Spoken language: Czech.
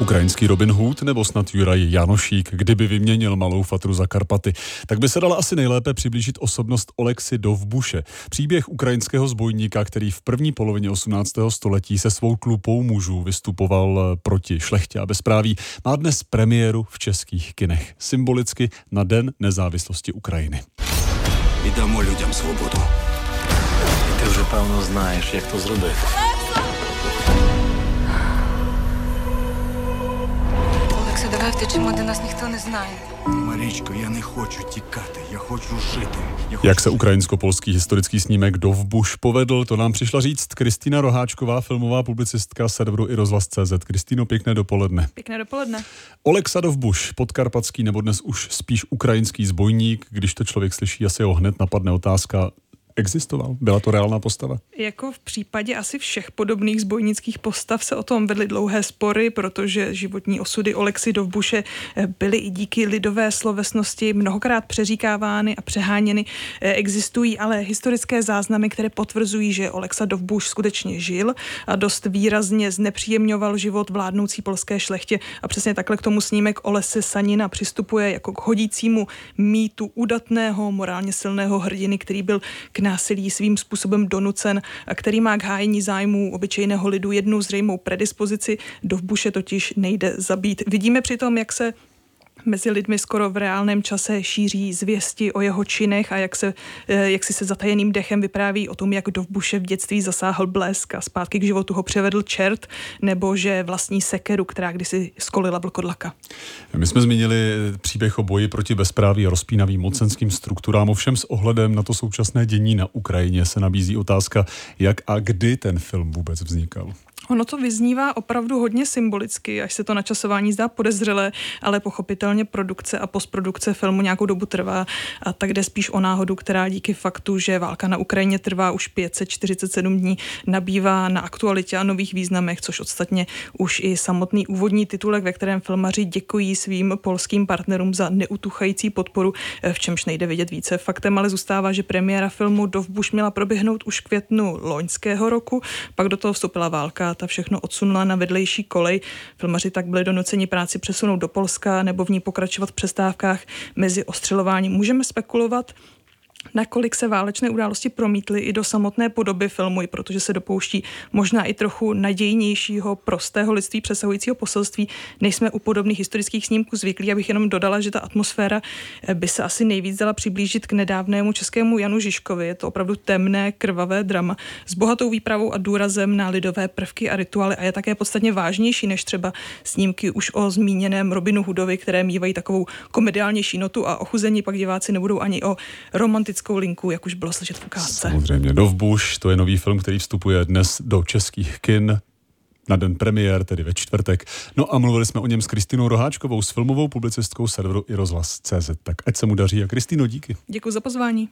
Ukrajinský Robin Hood nebo snad Juraj Janošík, kdyby vyměnil malou fatru za Karpaty, tak by se dala asi nejlépe přiblížit osobnost Olexi Dovbuše. Příběh ukrajinského zbojníka, který v první polovině 18. století se svou klupou mužů vystupoval eh, proti šlechtě a bezpráví, má dnes premiéru v českých kinech. Symbolicky na Den nezávislosti Ukrajiny. I lidem svobodu. Ty už pevno znáš, jak to zrobit. давай втечемо, де нас ніхто не знає. Марічко, я не хочу тікати, я хочу жити. Я хочу Jak se ukrajinsko-polský historický snímek Dovbuš povedl, to nám přišla říct Kristýna Roháčková, filmová publicistka serveru i rozhlas.cz. Kristýno, pěkné dopoledne. Pěkné dopoledne. Oleksa Dovbuš, podkarpatský nebo dnes už spíš ukrajinský zbojník, když to člověk slyší, asi ho hned napadne otázka, existoval? Byla to reálná postava? Jako v případě asi všech podobných zbojnických postav se o tom vedly dlouhé spory, protože životní osudy Oleksy Dovbuše byly i díky lidové slovesnosti mnohokrát přeříkávány a přeháněny. Existují ale historické záznamy, které potvrzují, že Oleksa Dovbuš skutečně žil a dost výrazně znepříjemňoval život vládnoucí polské šlechtě a přesně takhle k tomu snímek Olesy Sanina přistupuje jako k hodícímu mýtu udatného, morálně silného hrdiny, který byl k násilí svým způsobem donucen, a který má k hájení zájmů obyčejného lidu jednu zřejmou predispozici, do vbuše totiž nejde zabít. Vidíme přitom, jak se mezi lidmi skoro v reálném čase šíří zvěsti o jeho činech a jak, se, jak si se zatajeným dechem vypráví o tom, jak do vbuše v dětství zasáhl blesk a zpátky k životu ho převedl čert, nebo že vlastní sekeru, která kdysi skolila vlkodlaka. My jsme zmínili příběh o boji proti bezpráví a rozpínavým mocenským strukturám, ovšem s ohledem na to současné dění na Ukrajině se nabízí otázka, jak a kdy ten film vůbec vznikal. Ono to vyznívá opravdu hodně symbolicky, až se to načasování zdá podezřelé, ale pochopitelně produkce a postprodukce filmu nějakou dobu trvá a tak jde spíš o náhodu, která díky faktu, že válka na Ukrajině trvá už 547 dní, nabývá na aktualitě a nových významech, což ostatně už i samotný úvodní titulek, ve kterém filmaři děkují svým polským partnerům za neutuchající podporu, v čemž nejde vidět více. Faktem ale zůstává, že premiéra filmu Dovbuš měla proběhnout už květnu loňského roku, pak do toho vstoupila válka ta všechno odsunula na vedlejší kolej. Filmaři tak byli donuceni práci přesunout do Polska nebo v ní pokračovat v přestávkách mezi ostřelováním. Můžeme spekulovat, nakolik se válečné události promítly i do samotné podoby filmu, protože se dopouští možná i trochu nadějnějšího, prostého lidství přesahujícího poselství. Nejsme u podobných historických snímků zvyklí, abych jenom dodala, že ta atmosféra eh, by se asi nejvíc dala přiblížit k nedávnému českému Janu Žižkovi. Je to opravdu temné, krvavé drama s bohatou výpravou a důrazem na lidové prvky a rituály a je také podstatně vážnější než třeba snímky už o zmíněném Robinu Hudovi, které mývají takovou komediálnější notu a ochuzení pak diváci nebudou ani o romantickou romantickou linku, jak už bylo slyšet v ukázce. Samozřejmě. Dovbuš, to je nový film, který vstupuje dnes do českých kin na den premiér, tedy ve čtvrtek. No a mluvili jsme o něm s Kristinou Roháčkovou, s filmovou publicistkou serveru i rozhlas.cz. Tak ať se mu daří a Kristýno, díky. Děkuji za pozvání.